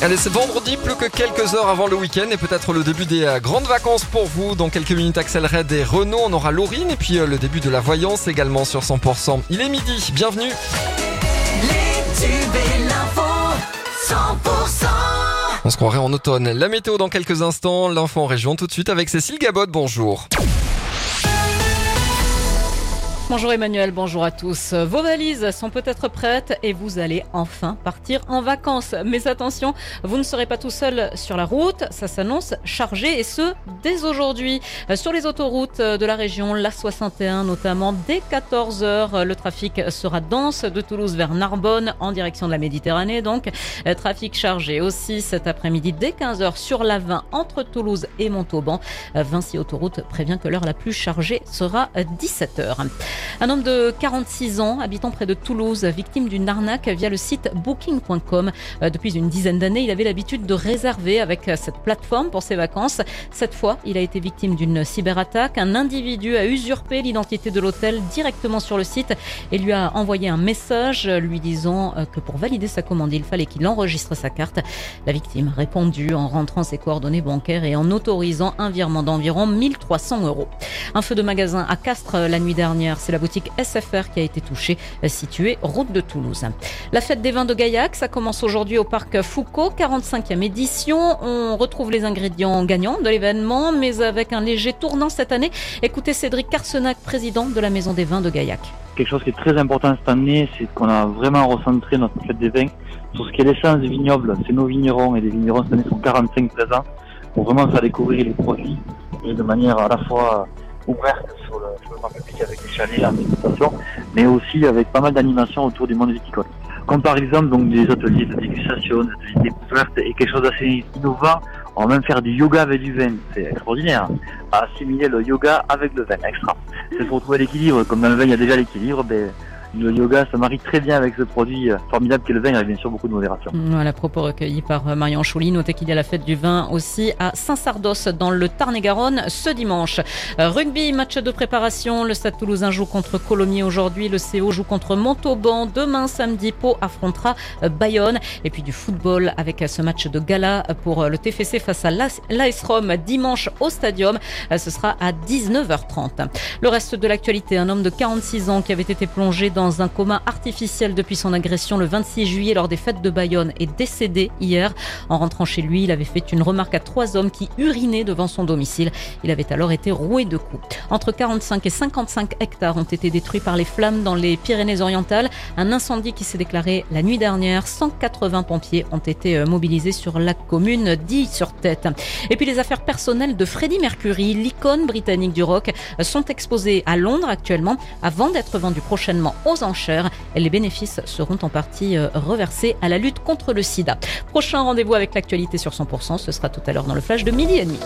Allez, c'est vendredi, plus que quelques heures avant le week-end et peut-être le début des euh, grandes vacances pour vous. Dans quelques minutes, Axel Red et Renault, on aura Laurine et puis euh, le début de la voyance également sur 100%. Il est midi, bienvenue. Les tubes et l'info, 100%. On se croirait en automne. La météo dans quelques instants, l'info en région tout de suite avec Cécile Gabot, bonjour. Bonjour Emmanuel, bonjour à tous. Vos valises sont peut-être prêtes et vous allez enfin partir en vacances. Mais attention, vous ne serez pas tout seul sur la route. Ça s'annonce chargé et ce, dès aujourd'hui. Sur les autoroutes de la région, la 61 notamment, dès 14h, le trafic sera dense de Toulouse vers Narbonne en direction de la Méditerranée. Donc, trafic chargé aussi cet après-midi dès 15h sur la 20 entre Toulouse et Montauban. Vinci Autoroute prévient que l'heure la plus chargée sera 17h. Un homme de 46 ans, habitant près de Toulouse, victime d'une arnaque via le site booking.com. Euh, Depuis une dizaine d'années, il avait l'habitude de réserver avec cette plateforme pour ses vacances. Cette fois, il a été victime d'une cyberattaque. Un individu a usurpé l'identité de l'hôtel directement sur le site et lui a envoyé un message lui disant euh, que pour valider sa commande, il fallait qu'il enregistre sa carte. La victime a répondu en rentrant ses coordonnées bancaires et en autorisant un virement d'environ 1300 euros. Un feu de magasin à Castres la nuit dernière. C'est la boutique SFR qui a été touchée, située route de Toulouse. La fête des vins de Gaillac, ça commence aujourd'hui au parc Foucault, 45e édition. On retrouve les ingrédients gagnants de l'événement, mais avec un léger tournant cette année. Écoutez Cédric Carsenac, président de la Maison des vins de Gaillac. quelque chose qui est très important cette année, c'est qu'on a vraiment recentré notre fête des vins sur ce qui est l'essence du vignoble. C'est nos vignerons et les vignerons cette année sont 45 présents pour vraiment faire découvrir les produits et de manière à la fois ouverte sur le, sur le grand public avec des chalets, la dégustation, mais aussi avec pas mal d'animations autour du monde viticole. Comme par exemple donc des ateliers de dégustation, des ateliers de découverte et quelque chose d'assez innovant. On va même faire du yoga avec du vin. C'est extraordinaire. À assimiler le yoga avec le vin, extra. C'est pour trouver l'équilibre. Comme dans le vin, il y a déjà l'équilibre, ben, le yoga se marie très bien avec ce produit euh, formidable qu'est le vin, avec bien sûr beaucoup de modération. Voilà, propos recueillis par Marion Chouli. Notez qu'il y a la fête du vin aussi à Saint-Sardos dans le Tarn-et-Garonne ce dimanche. Euh, rugby, match de préparation. Le Stade Toulousain joue contre Colomiers aujourd'hui. Le CO joue contre Montauban. Demain, samedi, Pau affrontera euh, Bayonne. Et puis du football avec ce match de gala pour le TFC face à l'AS Rome dimanche au Stadium. Ce sera à 19h30. Le reste de l'actualité, un homme de 46 ans qui avait été plongé dans un coma artificiel depuis son agression le 26 juillet lors des fêtes de Bayonne est décédé hier. En rentrant chez lui, il avait fait une remarque à trois hommes qui urinaient devant son domicile. Il avait alors été roué de coups. Entre 45 et 55 hectares ont été détruits par les flammes dans les Pyrénées-Orientales. Un incendie qui s'est déclaré la nuit dernière. 180 pompiers ont été euh, mobilisés sur la commune dit sur tête. Et puis les affaires personnelles de Freddie Mercury, l'icône britannique du rock, sont exposées à Londres actuellement avant d'être vendues prochainement aux enchères. Les bénéfices seront en partie euh, reversés à la lutte contre le sida. Prochain rendez-vous avec l'actualité sur 100%, ce sera tout à l'heure dans le flash de midi et demi.